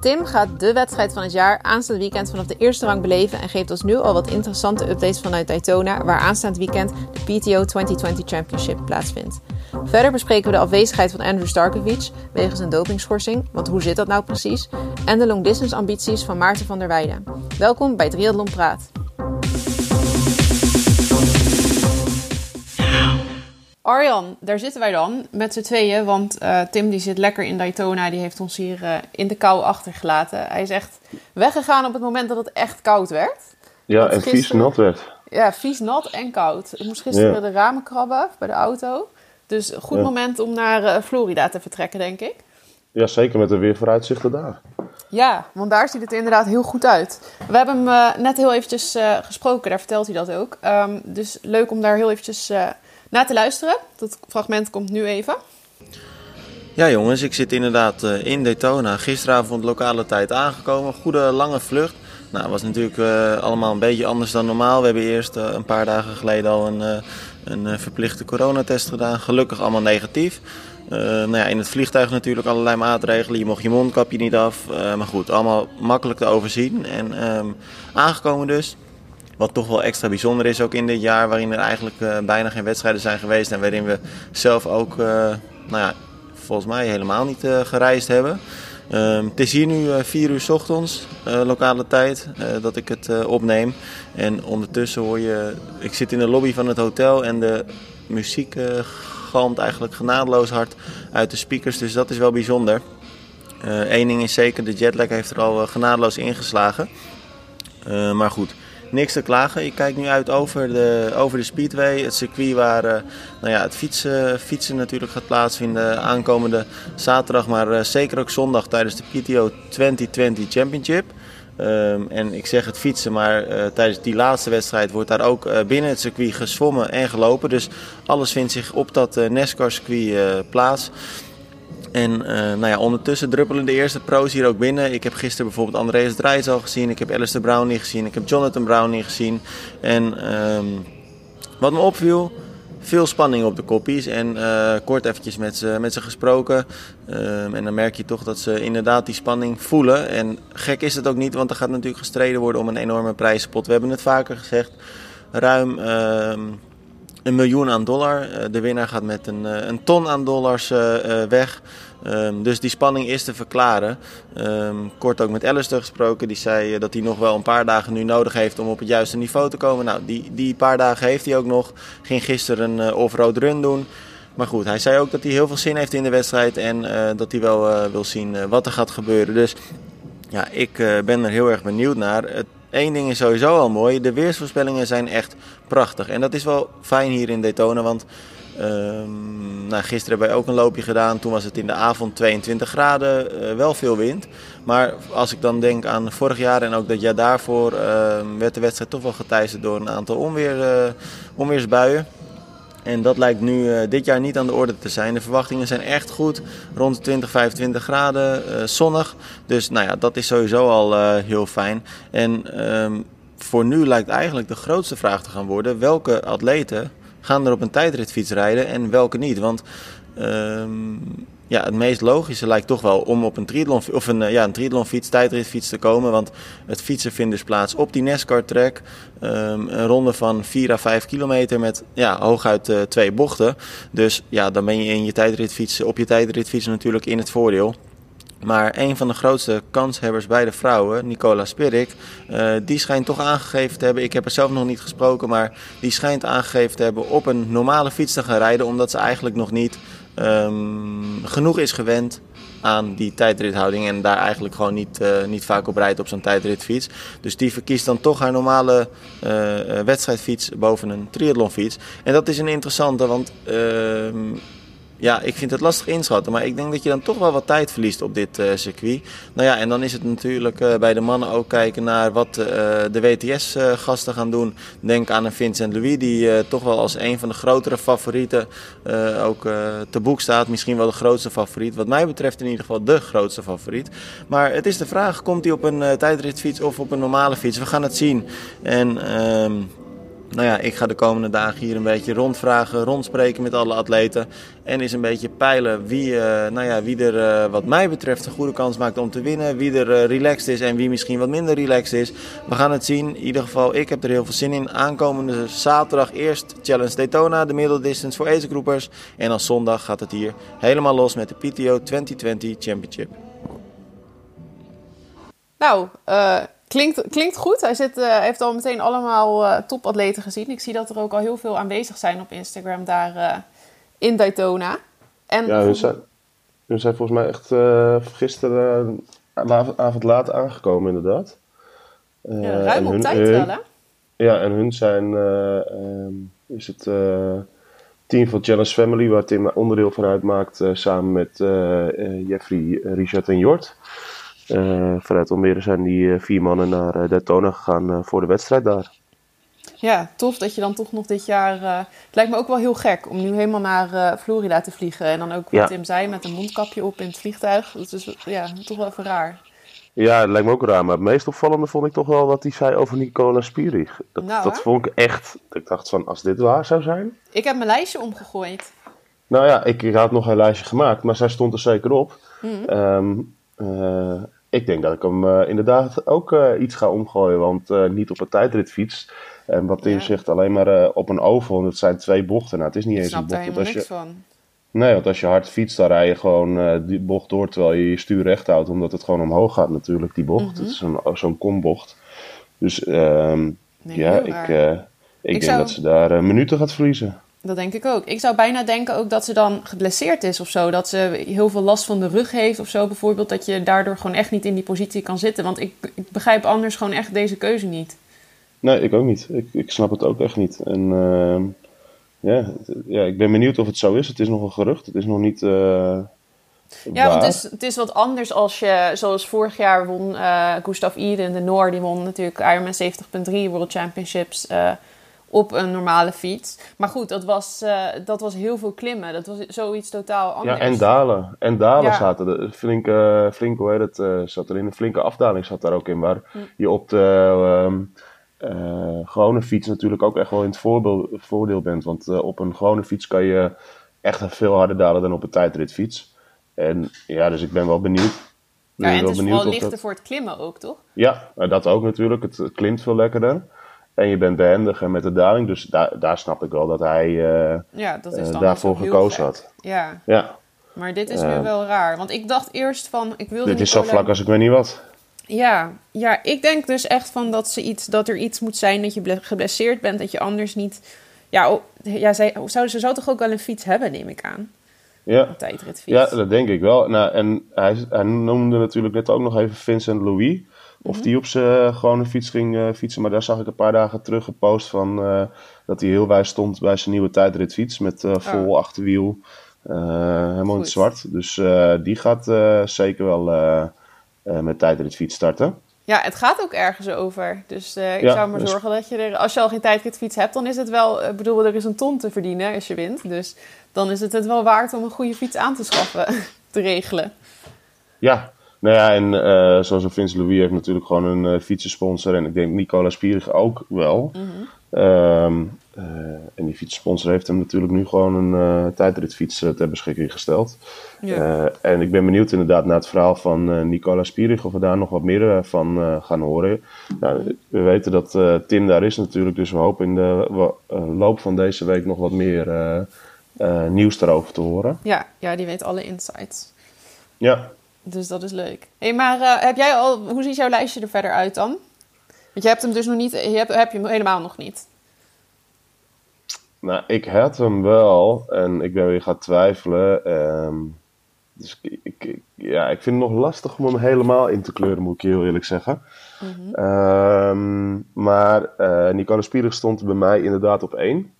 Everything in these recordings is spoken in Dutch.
Tim gaat de wedstrijd van het jaar aanstaand weekend vanaf de eerste rang beleven en geeft ons nu al wat interessante updates vanuit Daytona, waar aanstaand weekend de PTO 2020 Championship plaatsvindt. Verder bespreken we de afwezigheid van Andrew Starkovic wegens een dopingschorsing, want hoe zit dat nou precies? En de long distance ambities van Maarten van der Weijden. Welkom bij Triathlon Praat. Arjan, daar zitten wij dan met z'n tweeën. Want uh, Tim die zit lekker in Daytona. Die heeft ons hier uh, in de kou achtergelaten. Hij is echt weggegaan op het moment dat het echt koud werd. Ja, en gisteren... vies nat werd. Ja, vies nat en koud. Ik moest gisteren ja. de ramen krabben bij de auto. Dus goed ja. moment om naar uh, Florida te vertrekken, denk ik. Ja, zeker met de weervooruitzichten daar. Ja, want daar ziet het inderdaad heel goed uit. We hebben hem net heel eventjes gesproken. Daar vertelt hij dat ook. Um, dus leuk om daar heel eventjes na te luisteren. Dat fragment komt nu even. Ja jongens, ik zit inderdaad in Daytona. Gisteravond lokale tijd aangekomen. Goede lange vlucht. Nou, was natuurlijk uh, allemaal een beetje anders dan normaal. We hebben eerst uh, een paar dagen geleden al een, een verplichte coronatest gedaan. Gelukkig allemaal negatief. nou ja, in het vliegtuig natuurlijk allerlei maatregelen. Je mocht je mondkapje niet af. maar goed, allemaal makkelijk te overzien. En um, aangekomen dus. Wat toch wel extra bijzonder is ook in dit jaar, waarin er eigenlijk uh, bijna geen wedstrijden zijn geweest. En waarin we zelf ook, uh, nou ja, volgens mij helemaal niet uh, gereisd hebben. Um, het is hier nu 4 uur s ochtends, lokale tijd, dat ik het opneem. En ondertussen hoor je, ik zit in de lobby van het hotel en de muziek galmt eigenlijk genadeloos hard uit de speakers. Dus dat is wel bijzonder. Eén ding is zeker, de jetlag heeft er al genadeloos ingeslagen. maar goed, niks te klagen. Ik kijk nu uit over de, over de Speedway, het circuit waar uh, nou ja, het fietsen, fietsen natuurlijk gaat plaatsvinden aankomende zaterdag, maar uh, zeker ook zondag tijdens de PTO 2020 Championship. Um, en ik zeg het fietsen, maar uh, tijdens die laatste wedstrijd wordt daar ook binnen het circuit gezwommen en gelopen. Dus alles vindt zich op dat NASCAR-circuit plaats. En uh, nou ja, ondertussen druppelen de eerste pro's hier ook binnen. Ik heb gisteren bijvoorbeeld Andreas Drijs al gezien. Ik heb Alistair Brown niet gezien. Ik heb Jonathan Brown niet gezien. En um, wat me opviel, veel spanning op de koppies. En uh, kort eventjes met ze, met ze gesproken. Um, en dan merk je toch dat ze inderdaad die spanning voelen. En gek is het ook niet, want er gaat natuurlijk gestreden worden om een enorme prijzenpot. We hebben het vaker gezegd. Ruim... Um, een miljoen aan dollar. De winnaar gaat met een, een ton aan dollars uh, weg. Um, dus die spanning is te verklaren. Um, kort ook met Alistair gesproken. Die zei dat hij nog wel een paar dagen nu nodig heeft om op het juiste niveau te komen. Nou, die, die paar dagen heeft hij ook nog. Ging gisteren een off-road run doen. Maar goed, hij zei ook dat hij heel veel zin heeft in de wedstrijd. En dat hij wel wil zien wat er gaat gebeuren. Dus ja, ik ben er heel erg benieuwd naar. Het Eén ding is sowieso al mooi. De weersvoorspellingen zijn echt prachtig. En dat is wel fijn hier in Daytona. Want um, nou, gisteren hebben wij ook een loopje gedaan. Toen was het in de avond 22 graden. Uh, wel veel wind. Maar als ik dan denk aan vorig jaar en ook dat jaar daarvoor... Uh, werd de wedstrijd toch wel geteisterd door een aantal onweer, uh, onweersbuien. En dat lijkt nu uh, dit jaar niet aan de orde te zijn. De verwachtingen zijn echt goed. Rond de 20, 25 graden, uh, zonnig. Dus nou ja, dat is sowieso al uh, heel fijn. En um, voor nu lijkt eigenlijk de grootste vraag te gaan worden: welke atleten gaan er op een tijdritfiets rijden en welke niet? Want um, ja, het meest logische lijkt toch wel om op een triathlon of een, ja, een triathlonfiets, tijdritfiets te komen. Want het fietsen vindt dus plaats op die NASCAR track. Um, een ronde van 4 à 5 kilometer met ja, hooguit uh, twee bochten. Dus ja, dan ben je in je tijdritfiets, op je tijdritfiets natuurlijk in het voordeel. Maar een van de grootste kanshebbers bij de vrouwen, Nicola Spirik, uh, die schijnt toch aangegeven te hebben. Ik heb er zelf nog niet gesproken, maar die schijnt aangegeven te hebben op een normale fiets te gaan rijden, omdat ze eigenlijk nog niet um, genoeg is gewend aan die tijdrithouding en daar eigenlijk gewoon niet, uh, niet vaak op rijdt op zo'n tijdritfiets. Dus die verkiest dan toch haar normale uh, wedstrijdfiets boven een triathlonfiets. En dat is een interessante, want uh, ja, ik vind het lastig inschatten. Maar ik denk dat je dan toch wel wat tijd verliest op dit uh, circuit. Nou ja, en dan is het natuurlijk uh, bij de mannen ook kijken naar wat uh, de WTS-gasten gaan doen. Denk aan een Vincent Louis, die toch wel als een van de grotere favorieten ook te boek staat. Misschien wel de grootste favoriet. Wat mij betreft in ieder geval de grootste favoriet. Maar het is de vraag, komt hij op een tijdritfiets of op een normale fiets? We gaan het zien. En... Nou ja, ik ga de komende dagen hier een beetje rondvragen, rondspreken met alle atleten. En eens een beetje peilen wie, uh, nou ja, wie er uh, wat mij betreft een goede kans maakt om te winnen. Wie er uh, relaxed is en wie misschien wat minder relaxed is. We gaan het zien. In ieder geval, ik heb er heel veel zin in. Aankomende zaterdag eerst Challenge Daytona, de middle distance voor agegroepers. En als zondag gaat het hier helemaal los met de PTO 2020 Championship. Nou, uh, klinkt, klinkt goed. Hij zit, uh, heeft al meteen allemaal uh, topatleten gezien. Ik zie dat er ook al heel veel aanwezig zijn op Instagram daar in Daytona. En ja, hun zijn, hun zijn volgens mij echt gisteren avond laat aangekomen, inderdaad. ja, ruim op hun, tijd wel, hè? Ja, en hun zijn, um, is het team van Challenge Family, waar Tim onderdeel van uitmaakt, samen met Jeffrey, Richard en Jort. Uh, vanuit Almere zijn die uh, vier mannen naar uh, Daytona gegaan voor de wedstrijd daar. Ja, tof dat je dan toch nog dit jaar... het lijkt me ook wel heel gek om nu helemaal naar Florida te vliegen. En dan ook wat ja. Tim zei, met een mondkapje op in het vliegtuig. Dat is ja, toch wel even raar. Ja, het lijkt me ook raar. Maar het meest opvallende vond ik toch wel wat hij zei over Nicola Spirig. Dat, nou, dat vond ik echt... Ik dacht van, als dit waar zou zijn... Ik heb mijn lijstje omgegooid. Nou ja, ik, ik had nog een lijstje gemaakt, maar zij stond er zeker op. Mm -hmm. um, ik denk dat ik hem uh, inderdaad ook uh, iets ga omgooien, want uh, niet op een tijdritfiets. En wat ja. zegt, alleen maar op een oval, het zijn twee bochten. Nou, het is niet ik eens een bocht. Daar niks van. Nee, want als je hard fietst, dan rij je gewoon die bocht door terwijl je je stuur recht houdt, omdat het gewoon omhoog gaat natuurlijk, die bocht. Mm -hmm. Het is zo'n zo'n kombocht. Dus nee, ja, ik, ik, ik, denk zou... dat ze daar minuten gaat verliezen. Dat denk ik ook. Ik zou bijna denken ook dat ze dan geblesseerd is of zo. Dat ze heel veel last van de rug heeft of zo bijvoorbeeld. Dat je daardoor gewoon echt niet in die positie kan zitten. Want ik, ik begrijp anders gewoon echt deze keuze niet. Nee, ik ook niet. Ik, ik snap het ook echt niet. En uh, ja, ja, ik ben benieuwd of het zo is. Het is nog een gerucht. Het is nog niet... Uh, ja, want het is, het is wat anders als je, zoals vorig jaar won uh, Gustav Iden, de Noor, die won natuurlijk Ironman 70.3 World Championships op een normale fiets. Maar goed, dat was, uh, dat was heel veel klimmen. Dat was zoiets totaal anders. Ja, en dalen. En dalen ja. zaten er. Flinke, flink, hoe heet het, uh, zat er in. Een flinke afdaling zat daar ook in. Waar hm. je op de um, uh, gewone fiets natuurlijk ook echt wel in het voordeel, voordeel bent. Want op een gewone fiets kan je echt veel harder dalen dan op een tijdritfiets. En ja, dus ik ben wel benieuwd. Ja, en het is vooral lichter dat... voor het klimmen ook, toch? Ja, dat ook natuurlijk. Het, het klimt veel lekkerder. En je bent behendiger met de daling. Dus daar, daar snap ik wel dat hij uh, ja, dat is uh, daarvoor gekozen had. Ja. ja. Maar dit is uh, nu wel raar. Want ik dacht eerst van... Ik wilde dit is zo vlak als ik weet niet wat. Ja, ja, ik denk dus echt van dat, ze iets, dat er iets moet zijn dat je geblesseerd bent. Dat je anders niet... Ja, ja zij, zou, ze zou toch ook wel een fiets hebben, neem ik aan. Ja, een tijdritfiets. ja dat denk ik wel. Nou, en hij, hij noemde natuurlijk net ook nog even Vincent Louis. Of mm-hmm. die op zijn gewone fiets ging uh, fietsen. Maar daar zag ik een paar dagen terug gepost van uh, dat hij heel wijs stond bij zijn nieuwe tijdritfiets. Met uh, vol oh. achterwiel. helemaal Goed. in het zwart. Dus die gaat zeker wel met tijdritfiets starten. Ja, het gaat ook ergens over. Dus ik ja, zou maar dus... zorgen dat je er... Als je al geen tijdritfiets hebt, dan is het wel... Ik bedoel, er is een ton te verdienen als je wint. Dus dan is het het wel waard om een goede fiets aan te schaffen. te regelen. Ja, nou ja, en uh, zoals Vince Louis heeft natuurlijk gewoon een uh, fietsensponsor. En ik denk Nicola Spierig ook wel. Mm -hmm. um, uh, en die fietsensponsor heeft hem natuurlijk nu gewoon een tijdritfiets ter beschikking gesteld. Ja. en ik ben benieuwd inderdaad naar het verhaal van Nicola Spierig. Of we daar nog wat meer van gaan horen. Nou, we weten dat Tim daar is natuurlijk. Dus we hopen in de loop van deze week nog wat meer nieuws daarover te horen. Ja, ja, die weet alle insights. Ja, dus dat is leuk. Hey, maar uh, heb jij al, hoe ziet jouw lijstje er verder uit dan? Want je hebt hem dus nog niet, je hebt, heb je hem helemaal nog niet. Nou, ik had hem wel en ik ben weer gaan twijfelen. Um, dus ik, ik, ja, ik vind het nog lastig om hem helemaal in te kleuren, moet ik heel eerlijk zeggen. Mm -hmm. um, maar uh, Nicola Spierig stond bij mij inderdaad op één.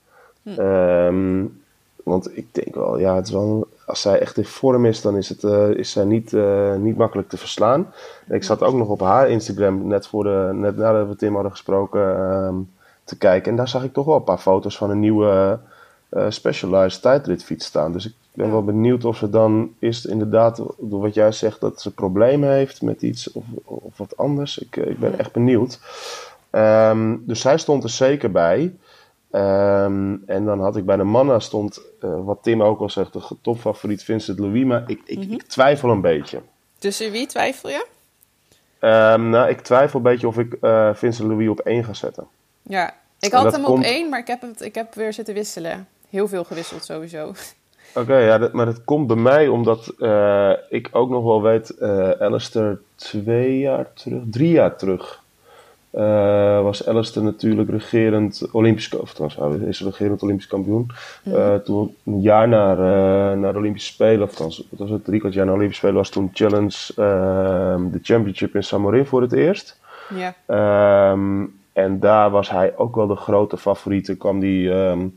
Hm. Um, want ik denk wel, ja, het is wel, als zij echt in vorm is, dan is, het, uh, is zij niet, uh, niet makkelijk te verslaan. Ik zat ook nog op haar Instagram, net, voor de, net nadat we Tim hadden gesproken, te kijken. En daar zag ik toch wel een paar foto's van een nieuwe uh, Specialized tijdritfiets staan. Dus ik ben wel benieuwd of ze dan is inderdaad, door wat jij zegt, dat ze problemen heeft met iets of, of wat anders. Ik, ik ben echt benieuwd. Um, dus zij stond er zeker bij. Ehm, en dan had ik bij de mannen stond, eh, wat Tim ook al zegt, de topfavoriet Vincent Louis. Maar ik, ik, Mhm. ik twijfel een beetje. Tussen wie twijfel je? Ehm, nou, ik twijfel een beetje of ik eh, Vincent Louis op één ga zetten. Ja, ik had hem komt- op één, maar ik heb, het, ik heb weer zitten wisselen. Heel veel gewisseld sowieso. Oké, ja, dat, maar dat komt bij mij omdat eh, ik ook nog wel weet, eh Alistair twee jaar terug, drie jaar terug, eh, was Alistair natuurlijk regerend Olympisch, of trouwens, is regerend Olympisch kampioen. Eh, toen een jaar naar, naar de Olympische Spelen, of was het, drie kwart jaar naar de Olympische Spelen, was toen Challenge, ehm, de championship in Samorin voor het eerst. Ja, Ehm, en daar was hij ook wel de grote favoriet. Toen kwam die, ehm,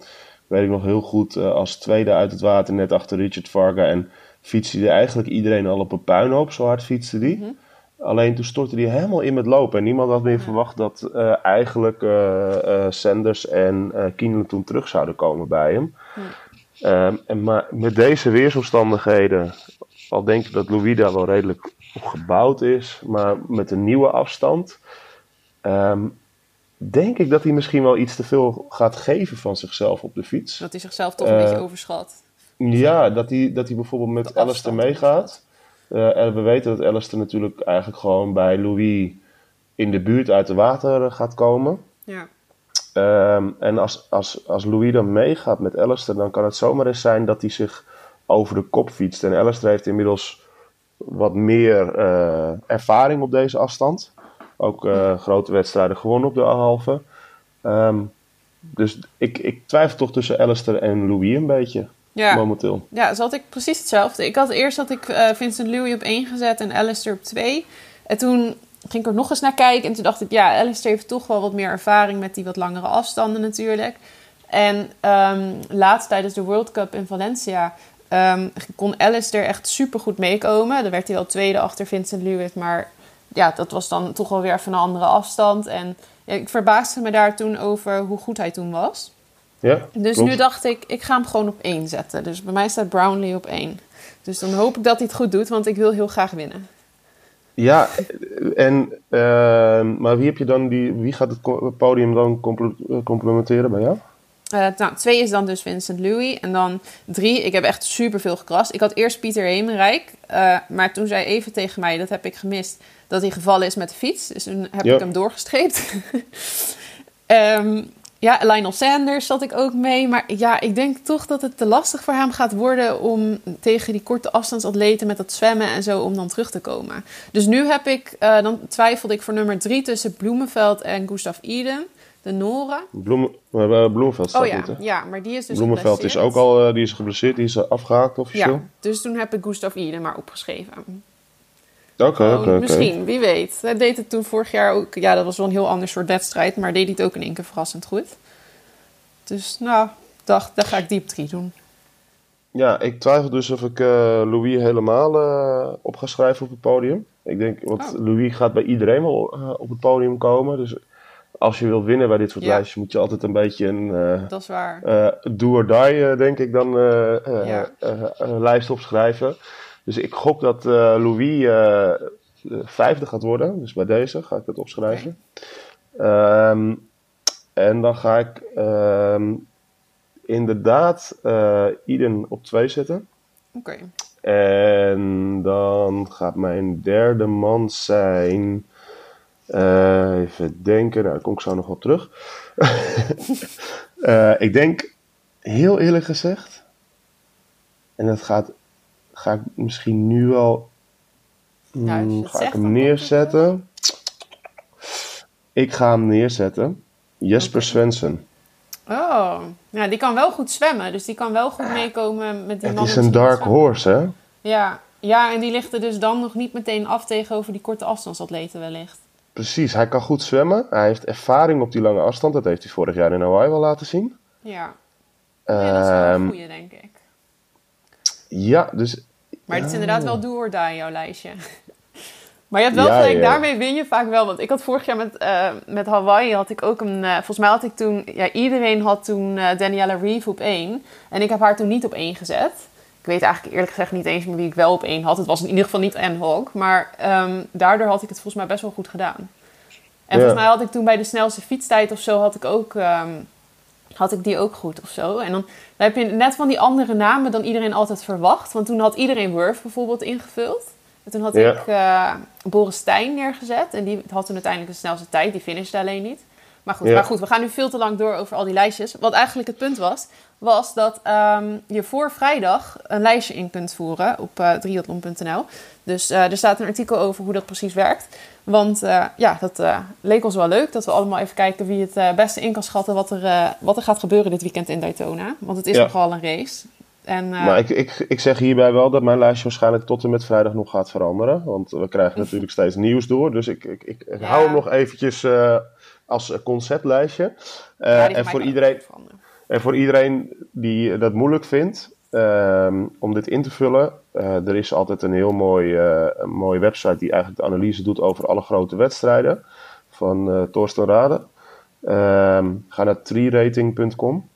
weet ik nog heel goed, eh, als tweede uit het water, net achter Richard Varga. En fietste hij eigenlijk iedereen al op een puinhoop, zo hard fietste die. Alleen toen stortte hij helemaal in met lopen. En niemand had meer verwacht dat eh, eigenlijk eh, Sanders en Kienle toen terug zouden komen bij hem. Ehm, en maar met deze weersomstandigheden, al denk ik dat Louis daar wel redelijk op gebouwd is, maar met een nieuwe afstand, ehm, denk ik dat hij misschien wel iets te veel gaat geven van zichzelf op de fiets. dat hij zichzelf toch een Eh, beetje overschat. Ja, dat hij, dat hij bijvoorbeeld met Alistair meegaat. Eh, we weten dat Alistair natuurlijk eigenlijk gewoon bij Louis in de buurt uit de water eh, gaat komen. Ja. Ehm, en als, als, als Louis dan meegaat met Alistair, dan kan het zomaar eens zijn dat hij zich over de kop fietst. En Alistair heeft inmiddels wat meer eh, ervaring op deze afstand. Ook eh, grote wedstrijden gewonnen op de halve. Ehm, dus ik, ik twijfel toch tussen Alistair en Louis een beetje, Ja. momenteel. Ja, zat ik precies hetzelfde. Ik had eerst dat ik eh, Vincent Louis op één gezet en Alistair op twee. En toen ging ik er nog eens naar kijken. En toen dacht ik, ja, Alistair heeft toch wel wat meer ervaring met die wat langere afstanden natuurlijk. En ehm, laatst tijdens de World Cup in Valencia ehm, kon Alistair echt supergoed meekomen. Dan werd hij wel tweede achter Vincent Louis. Maar ja, dat was dan toch wel weer even een andere afstand. En ja, ik verbaasde me daar toen over hoe goed hij toen was. Ja, Dus klopt. nu dacht ik, ik ga hem gewoon op één zetten. Dus bij mij staat Brownlee op één. Dus dan hoop ik dat hij het goed doet, want ik wil heel graag winnen. Ja, en, ehm, maar wie, heb je dan die, wie gaat het podium dan compl- eh, complementeren bij jou? Eh, nou, twee is dan dus Vincent Louis. En dan drie, ik heb echt superveel gekrast. Ik had eerst Pieter Hemenrijk. eh, maar toen zei even tegen mij, dat heb ik gemist, dat hij gevallen is met de fiets. Dus toen heb Ja. ik hem doorgestreept. Ehm, ja, Lionel Sanders zat ik ook mee. Maar ja, ik denk toch dat het te lastig voor hem gaat worden om tegen die korte afstandsatleten met dat zwemmen en zo om dan terug te komen. Dus nu heb ik, eh, dan twijfelde ik voor nummer drie tussen Bloemenveld en Gustav Iden, de Noren. Bloem, eh, Bloemenveld Oh ja, niet, ja, maar die is dus Bloemenveld is ook al, eh, die is geblesseerd, die is eh, afgehaakt officieel. Ja, dus toen heb ik Gustav Iden maar opgeschreven. Oké, Gewoon, oké. Misschien, wie weet. Hij deed het toen vorig jaar ook. Ja, dat was wel een heel ander soort wedstrijd, maar deed hij het ook in één keer verrassend goed. Dus nou, dacht, daar ga ik diep drie doen. Ja, ik twijfel dus of ik Louis helemaal eh, op ga schrijven op het podium. Ik denk, want Oh. Louis gaat bij iedereen wel op het podium komen. Dus als je wil winnen bij dit soort Ja. lijstjes, moet je altijd een beetje een eh Dat is waar. eh do or die, eh, denk ik, dan Ja. een lijst opschrijven. Dus ik gok dat Louis vijfde gaat worden. Dus bij deze ga ik dat opschrijven. Ehm, en dan ga ik ehm, inderdaad Iden op twee zetten. Oké. En dan gaat mijn derde man zijn. Eh, even denken, nou, daar kom ik zo nog op terug. Eh, ik denk, heel eerlijk gezegd, en dat gaat, ga ik misschien nu wel. Nou, als je mm, het ga ik hem het neerzetten? Ik ga hem neerzetten. Jesper Svensson. Oh, ja, die kan wel goed zwemmen. Dus die kan wel goed meekomen met die Het mannen is een dark horse, hè? Ja. ja, en die ligt er dus dan nog niet meteen af tegenover die korte afstandsatleten wellicht. Precies, hij kan goed zwemmen. Hij heeft ervaring op die lange afstand. Dat heeft hij vorig jaar in Hawaii wel laten zien. Ja, dat is wel een Ehm, goeie, denk ik. ja, dus Maar het is inderdaad wel do or die, jouw lijstje. Maar je hebt wel Ja, gelijk, ja. daarmee win je vaak wel. Want ik had vorig jaar met, eh, met Hawaii had ik ook een... eh, volgens mij had ik toen... Ja, iedereen had toen eh Daniela Reeve op één. En ik heb haar toen niet op één gezet. Ik weet eigenlijk eerlijk gezegd niet eens meer wie ik wel op één had. Het was in ieder geval niet Anne Hawk. Maar ehm, daardoor had ik het volgens mij best wel goed gedaan. En Ja. volgens mij had ik toen bij de snelste fietstijd of zo... had ik ook ehm, had ik die ook goed of zo. En dan, dan heb je net van die andere namen dan iedereen altijd verwacht. Want toen had iedereen Worth bijvoorbeeld ingevuld. En toen had Ja. ik eh, Boris Stijn neergezet. En die had toen uiteindelijk de snelste tijd. Die finishte alleen niet. Maar goed, Ja. maar goed, we gaan nu veel te lang door over al die lijstjes. Wat eigenlijk het punt was, was dat ehm, je voor vrijdag een lijstje in kunt voeren op eh triathlon.nl. Dus eh, er staat een artikel over hoe dat precies werkt. Want eh, ja, dat leek ons wel leuk dat we allemaal even kijken wie het beste in kan schatten wat er, wat er gaat gebeuren dit weekend in Daytona. Want het is Ja. nogal een race. En, Maar ik, ik, ik zeg hierbij wel dat mijn lijstje waarschijnlijk tot en met vrijdag nog gaat veranderen. Want we krijgen natuurlijk steeds nieuws door. Dus ik, ik, ik Ja. hou hem nog eventjes als conceptlijstje. Ja, en, voor iedereen, veranderen. En voor iedereen die dat moeilijk vindt ehm, om dit in te vullen. eh, er is altijd een heel mooi, eh, een mooie website die eigenlijk de analyse doet over alle grote wedstrijden. Van eh Torsten Rade. Ehm, ga naar treerating.com.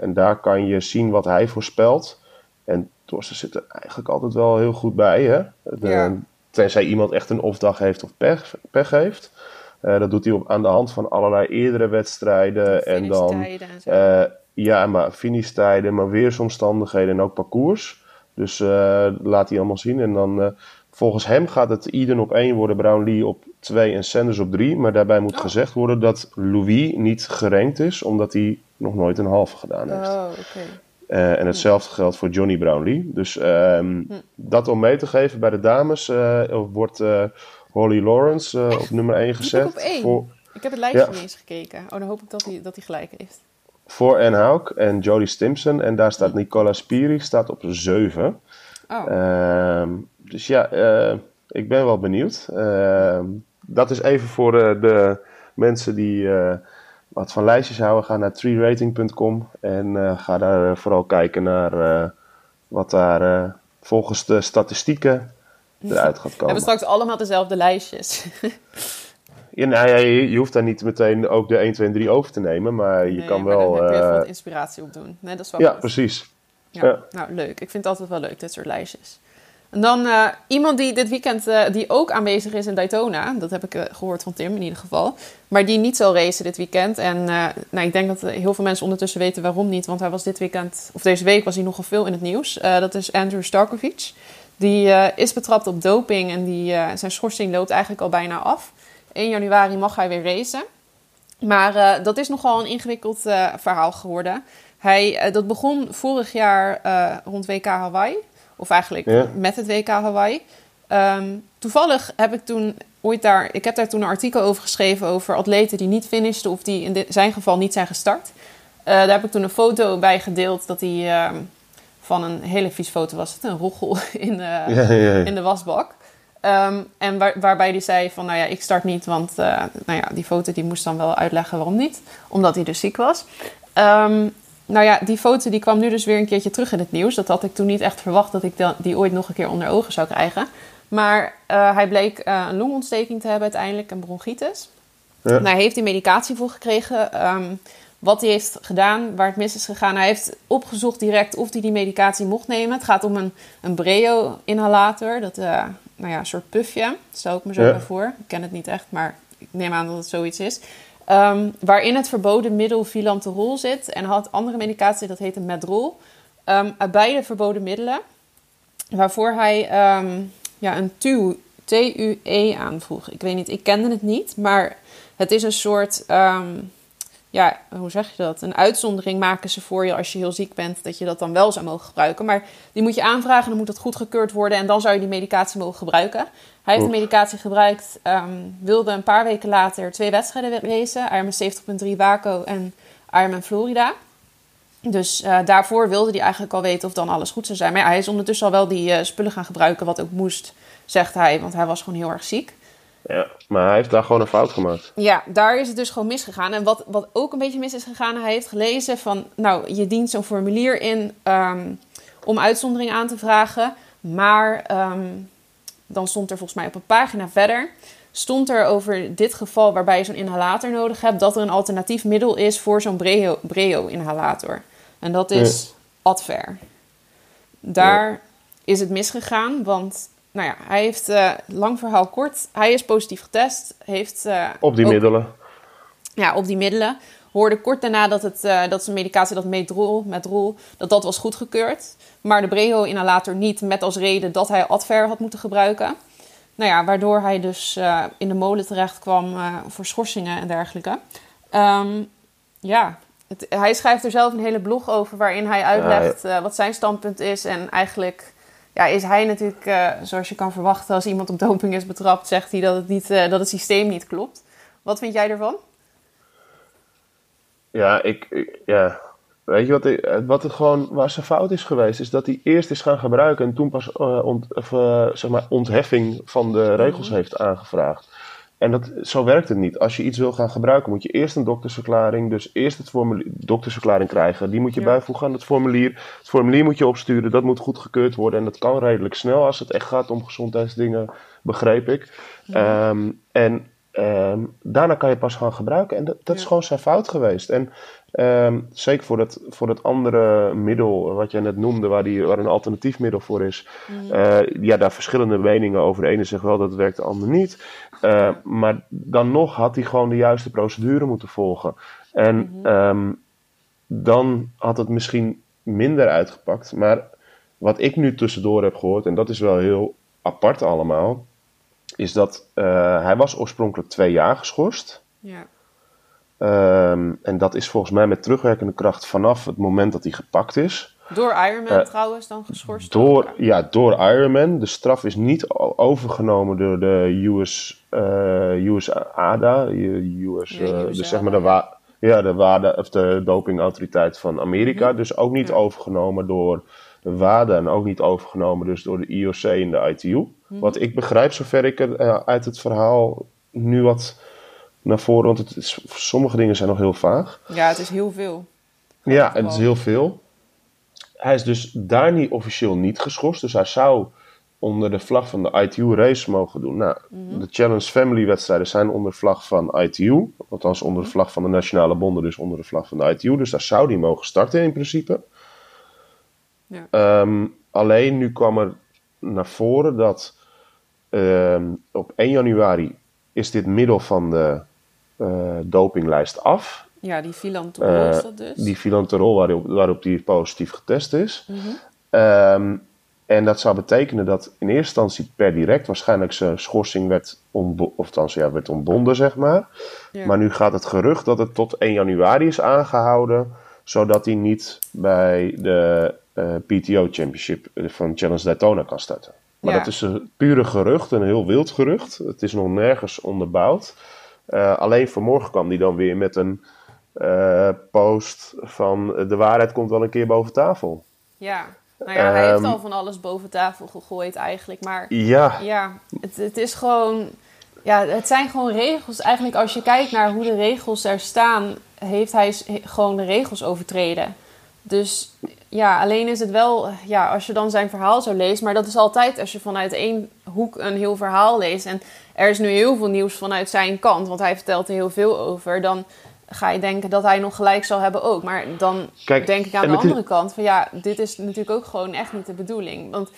En daar kan je zien wat hij voorspelt. En Torsten zit er eigenlijk altijd wel heel goed bij. Hè? De- Ja. Tenzij iemand echt een off-dag heeft of pech, pech heeft. Eh, dat doet hij op, aan de hand van allerlei eerdere wedstrijden. En dan, en eh, ja, maar finishtijden, maar weersomstandigheden en ook parcours. Dus eh, laat hij allemaal zien. En dan, volgens hem gaat het Eden op 1 worden, Brownlee op 2 en Sanders op 3. Maar daarbij moet Oh. gezegd worden dat Louis niet gerankt is, omdat hij nog nooit een halve gedaan heeft. Oh, oké. En hetzelfde geldt voor Johnny Brownlee. Dus ehm, Hm. dat om mee te geven bij de dames wordt Holly Lawrence eh, op nummer 1 gezet. op één? Voor, Ik heb het lijstje Ja. niet eens gekeken. Oh, dan hoop ik dat hij, dat hij gelijk heeft. voor Anne Hauk en Jodie Stimpson. En daar staat Nicola Spiri staat op 7. Oh, Ehm, dus ja, eh, ik ben wel benieuwd. Ehm, dat is even voor eh, de mensen die wat van lijstjes houden. Ga naar treerating.com en ga daar vooral kijken naar wat daar volgens de statistieken eruit gaat we hebben straks allemaal dezelfde lijstjes. Ja, nou ja, je, je hoeft daar niet meteen ook de 1, 2 en 3 over te nemen, maar je Nee, kan maar wel... Dan heb je eh, wat inspiratie op doen. Nee, dat is wel ja, goed. precies. Ja. Ja. Nou, leuk. Ik vind het altijd wel leuk, dit soort lijstjes. En dan eh, iemand die dit weekend eh, die ook aanwezig is in Daytona. Dat heb ik eh, gehoord van Tim in ieder geval. Maar die niet zal racen dit weekend. En nou, ik denk dat heel veel mensen ondertussen weten waarom niet. Want hij was dit weekend, of deze week was hij nogal veel in het nieuws. Dat is Andrew Starkovic. Die eh, is betrapt op doping en die, eh, zijn schorsing loopt eigenlijk al bijna af. 1 januari mag hij weer racen. Maar eh, dat is nogal een ingewikkeld verhaal geworden. Hij, dat begon vorig jaar rond WK Hawaii. Of eigenlijk Ja. met het WK Hawaii. Ehm, toevallig heb ik toen ooit daar... Ik heb daar toen een artikel over geschreven over atleten die niet finishten... of die in dit- zijn geval niet zijn gestart. Daar heb ik toen een foto bij gedeeld dat hij ehm, van een hele vies foto was. Het een roggel in de, Ja, ja, ja. in de wasbak. Ehm, en waar, waarbij hij zei van, nou ja, ik start niet, want eh, nou ja, die foto die moest dan wel uitleggen waarom niet. Omdat hij dus ziek was. Ehm, nou ja, die foto die kwam nu dus weer een keertje terug in het nieuws. Dat had ik toen niet echt verwacht dat ik die ooit nog een keer onder ogen zou krijgen. Maar eh, hij bleek eh, een longontsteking te hebben uiteindelijk, een bronchitis. Ja. Hij heeft die medicatie voor gekregen. Ehm, wat hij heeft gedaan, waar het mis is gegaan. Hij heeft opgezocht direct of hij die medicatie mocht nemen. Het gaat om een, een Breo-inhalator. Dat, eh, nou ja, een soort puffje. Stel ik me zo Ja. voor. Ik ken het niet echt, maar ik neem aan dat het zoiets is. Ehm, waarin het verboden middel Vilanterol zit. En had andere medicatie, dat heette Medrol. Ehm, uit beide verboden middelen. Waarvoor hij ehm, ja, een TU, TUE aanvroeg. Ik weet niet, ik kende het niet. Maar het is een soort... ehm, ja, hoe zeg je dat? Een uitzondering maken ze voor je als je heel ziek bent, dat je dat dan wel zou mogen gebruiken. Maar die moet je aanvragen, dan moet dat goedgekeurd worden en dan zou je die medicatie mogen gebruiken. Hij heeft de medicatie gebruikt, ehm, wilde een paar weken later twee wedstrijden racen: Ironman 70.3 Waco en Ironman Florida. Dus eh, daarvoor wilde hij eigenlijk al weten of dan alles goed zou zijn. Maar ja, hij is ondertussen al wel die eh, spullen gaan gebruiken, wat ook moest, zegt hij, want hij was gewoon heel erg ziek. Ja, maar hij heeft daar gewoon een fout gemaakt. Ja, daar is het dus gewoon misgegaan. En wat, wat ook een beetje mis is gegaan, hij heeft gelezen van... Nou, je dient zo'n formulier in ehm, om uitzondering aan te vragen. Maar ehm, dan stond er volgens mij op een pagina verder... stond er over dit geval waarbij je zo'n inhalator nodig hebt... dat er een alternatief middel is voor zo'n Breo- Breo-inhalator. en dat is Adver. Daar is het misgegaan, want... Nou ja, hij heeft, eh, lang verhaal kort, hij is positief getest. Heeft, eh, Op die ook- middelen. ja, op die middelen. hoorde kort daarna dat, het, uh, dat zijn medicatie, dat Medrol, Medrol, dat dat was goedgekeurd. Maar de Breho-inhalator niet, met als reden dat hij Adver had moeten gebruiken. Nou ja, waardoor hij dus in de molen terecht kwam voor schorsingen en dergelijke. Um, ja, het, hij schrijft er zelf een hele blog over waarin hij uitlegt wat zijn standpunt is. En eigenlijk ja, is hij natuurlijk, zoals je kan verwachten, als iemand op doping is betrapt, zegt hij dat het, niet, dat het systeem niet klopt. Wat vind jij ervan? Ja, ik, ik ja, Weet je wat, ik, wat het gewoon, waar zijn fout is geweest, is dat hij eerst is gaan gebruiken en toen pas uh, ont, of, zeg maar ontheffing van de regels mm-hmm. heeft aangevraagd. En dat, zo werkt het niet. Als je iets wil gaan gebruiken, moet je eerst een doktersverklaring, dus eerst het formulier, doktersverklaring krijgen. Die moet je ja. bijvoegen aan het formulier. Het formulier moet je opsturen, dat moet goedgekeurd worden. En dat kan redelijk snel als het echt gaat om gezondheidsdingen, begreep ik. Ja. Um, en um, daarna kan je pas gaan gebruiken. En dat, dat ja. is gewoon zijn fout geweest. En Um, zeker voor dat, voor dat andere middel, wat jij net noemde, waar, die, waar een alternatief middel voor is. Mm. Uh, ja, daar verschillende meningen over. De ene zegt wel dat het werkt, de ander niet. Uh, maar dan nog had hij gewoon de juiste procedure moeten volgen. En mm -hmm. um, dan had het misschien minder uitgepakt. Maar wat ik nu tussendoor heb gehoord, en dat is wel heel apart allemaal, is dat uh, hij was oorspronkelijk twee jaar geschorst. Ja. Um, en dat is volgens mij met terugwerkende kracht vanaf het moment dat hij gepakt is. Door Ironman uh, trouwens dan geschorst? Door, ja, door Ironman. De straf is niet overgenomen door de US, uh, US ADA, US, ja, dus zeg maar de, wa ja, de, WADA, of de dopingautoriteit van Amerika. -hmm. Dus ook niet ja. overgenomen door de WADA en ook niet overgenomen dus door de IOC en de ITU. -hmm. Wat ik begrijp, zover ik er uit het verhaal nu wat naar voren. Want het is, sommige dingen zijn nog heel vaag. Ja, het is heel veel. Ja, het is heel veel. Hij is dus daar niet officieel niet geschorst. Dus hij zou onder de vlag van de ITU race mogen doen. Nou, mm -hmm. de Challenge Family wedstrijden zijn onder vlag van ITU. Althans onder de vlag van de Nationale Bonden, dus onder de vlag van de ITU. Dus daar zou die mogen starten in principe. Ja. Um, alleen nu kwam er naar voren dat um, op 1 januari is dit middel van de dopinglijst af. Ja, die filanterol uh, is dat dus. Die filanterol waarop, waarop die positief getest is. Mm -hmm. um, en dat zou betekenen dat in eerste instantie per direct waarschijnlijk zijn schorsing werd, of althans, ja, werd ontbonden, zeg maar. Ja. Maar nu gaat het gerucht dat het tot 1 januari is aangehouden, zodat hij niet bij de uh, PTO Championship van Challenge Daytona kan starten. Maar Ja. dat is een pure gerucht, een heel wild gerucht. Het is nog nergens onderbouwd. Uh, alleen vanmorgen kwam hij dan weer met een uh, post van uh, de waarheid komt wel een keer boven tafel. Ja, nou ja, hij heeft Ehm, al van alles boven tafel gegooid eigenlijk. Maar Ja, ja, het, het is gewoon... Ja, het zijn gewoon regels. Eigenlijk als je kijkt naar hoe de regels er staan... heeft hij gewoon de regels overtreden. Dus ja, alleen is het wel... Ja, als je dan zijn verhaal zo leest... Maar dat is altijd als je vanuit één hoek een heel verhaal leest... en er is nu heel veel nieuws vanuit zijn kant... want hij vertelt er heel veel over... dan ga je denken dat hij nog gelijk zal hebben ook. Maar dan Kijk, denk ik aan de is- andere kant... van ja, dit is natuurlijk ook gewoon echt niet de bedoeling. Want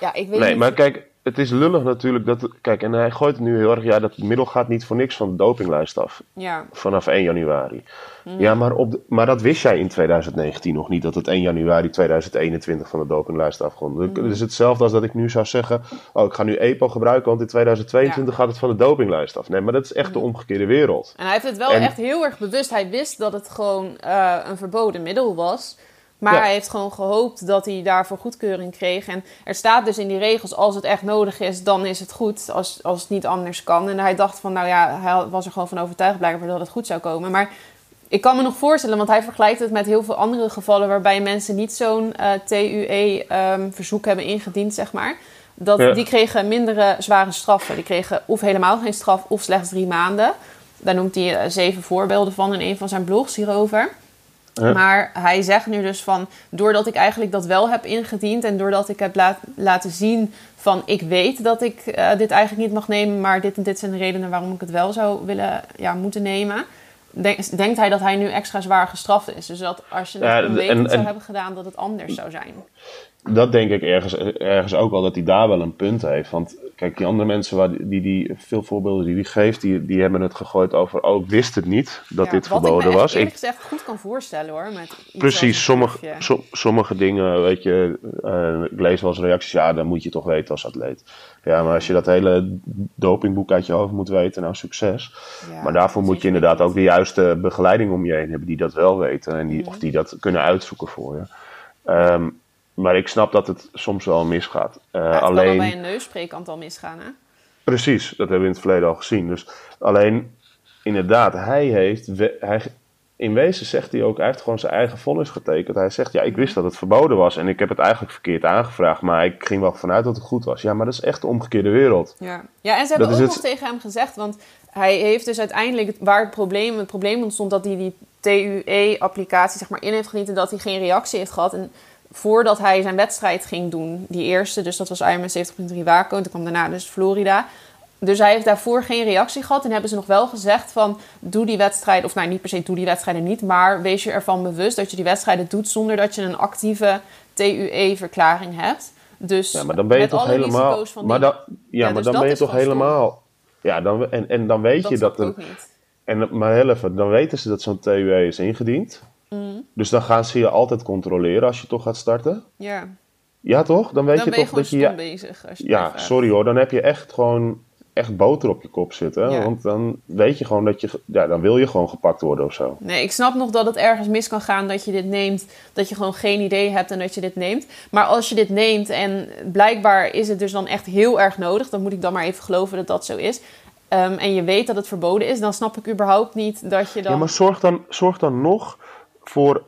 ja, ik weet nee, niet... maar kijk, het is lullig natuurlijk. Dat, kijk, en hij gooit het nu heel erg, ja, dat middel gaat niet voor niks van de dopinglijst af. Ja, Vanaf 1 januari. Mhm. Ja, maar, op de- maar dat wist jij in 2019 nog niet, dat het 1 januari 2021 van de dopinglijst afkomt. Mhm. Het is hetzelfde als dat ik nu zou zeggen, oh, ik ga nu EPO gebruiken, want in 2022 gaat het van de dopinglijst af. Nee, maar dat is echt de omgekeerde wereld. En hij heeft het wel En- echt heel erg bewust. Hij wist dat het gewoon eh, een verboden middel was. Maar Ja. hij heeft gewoon gehoopt dat hij daarvoor goedkeuring kreeg. En er staat dus in die regels, als het echt nodig is, dan is het goed. Als, als het niet anders kan. En hij dacht van, nou ja, hij was er gewoon van overtuigd blijkbaar dat het goed zou komen. Maar ik kan me nog voorstellen, want hij vergelijkt het met heel veel andere gevallen... waarbij mensen niet zo'n eh, TUE-verzoek hebben ingediend, zeg maar. Dat, Ja. Die kregen mindere zware straffen. Die kregen of helemaal geen straf of slechts drie maanden. Daar noemt hij eh, zeven voorbeelden van in een van zijn blogs hierover. Ja. Maar hij zegt nu dus van, doordat ik eigenlijk dat wel heb ingediend en doordat ik heb laat, laten zien van ik weet dat ik eh, dit eigenlijk niet mag nemen, maar dit en dit zijn de redenen waarom ik het wel zou willen, ja, moeten nemen. Denk, denkt hij dat hij nu extra zwaar gestraft is. Dus dat als je het Ja, onwetend en- zou en- hebben gedaan, dat het anders zou zijn. Dat denk ik ergens, ergens ook wel dat hij daar wel een punt heeft. Want kijk, die andere mensen, waar die, die, veel voorbeelden die hij geeft, die, die hebben het gegooid over, oh, ik wist het niet dat dit verboden was. Ik gezegd goed kan voorstellen hoor. Met precies, sommige, sommige dingen, weet je, uh, ik lees wel eens reacties, ja, dan moet je toch weten als atleet. Ja, maar als je dat hele dopingboek uit je hoofd moet weten, nou succes. maar daarvoor moet je inderdaad ook de juiste begeleiding om je heen hebben die dat wel weten en die, of die dat kunnen uitzoeken voor je. Um, maar ik snap dat het soms wel misgaat. Uh, ja, alleen... bij een neusspreek kan het al misgaan, hè? Precies, dat hebben we in het verleden al gezien. Dus alleen, inderdaad, hij heeft... Hij, in wezen zegt hij ook, hij heeft gewoon zijn eigen vonnis getekend. Hij zegt, ja, ik wist dat het verboden was en ik heb het eigenlijk verkeerd aangevraagd, maar ik ging wel vanuit dat het goed was. Ja, maar dat is echt de omgekeerde wereld. Ja, ja en ze hebben ook nog tegen hem gezegd, want hij heeft dus uiteindelijk, waar het probleem, het probleem ontstond, dat hij die TUE-applicatie zeg maar in heeft genieten, dat hij geen reactie heeft gehad. En voordat hij zijn wedstrijd ging doen, die eerste, dus dat was Ironman 70.3 Waco, en toen kwam daarna dus Florida. Dus hij heeft daarvoor geen reactie gehad. En hebben ze nog wel gezegd van, doe die wedstrijden, of nou niet per se doe die wedstrijden niet, maar wees je ervan bewust dat je die wedstrijden doet zonder dat je een actieve TUE-verklaring hebt. Dus ja, maar dan ben je toch helemaal. Van maar dan, ja, maar dus dan ben je toch helemaal. Ja, dan, en, en dan weet je dat. En, maar helft, dan weten ze dat zo'n TUE is ingediend. Mm. Dus dan gaan ze je altijd controleren als je toch gaat starten. Ja. Ja, toch? Dan weet dan je toch dat je. Ja, bezig. Als je ja, sorry hoor. Dan heb je echt gewoon echt boter op je kop zitten. Ja. Want dan weet je gewoon dat je. Ja, dan wil je gewoon gepakt worden of zo. Nee, ik snap nog dat het ergens mis kan gaan dat je dit neemt. Dat je gewoon geen idee hebt en dat je dit neemt. Maar als je dit neemt en blijkbaar is het dus dan echt heel erg nodig. Dan moet ik dan maar even geloven dat dat zo is. Ehm, en je weet dat het verboden is, dan snap ik überhaupt niet dat je dan. Ja, maar zorg dan, zorg dan nog voor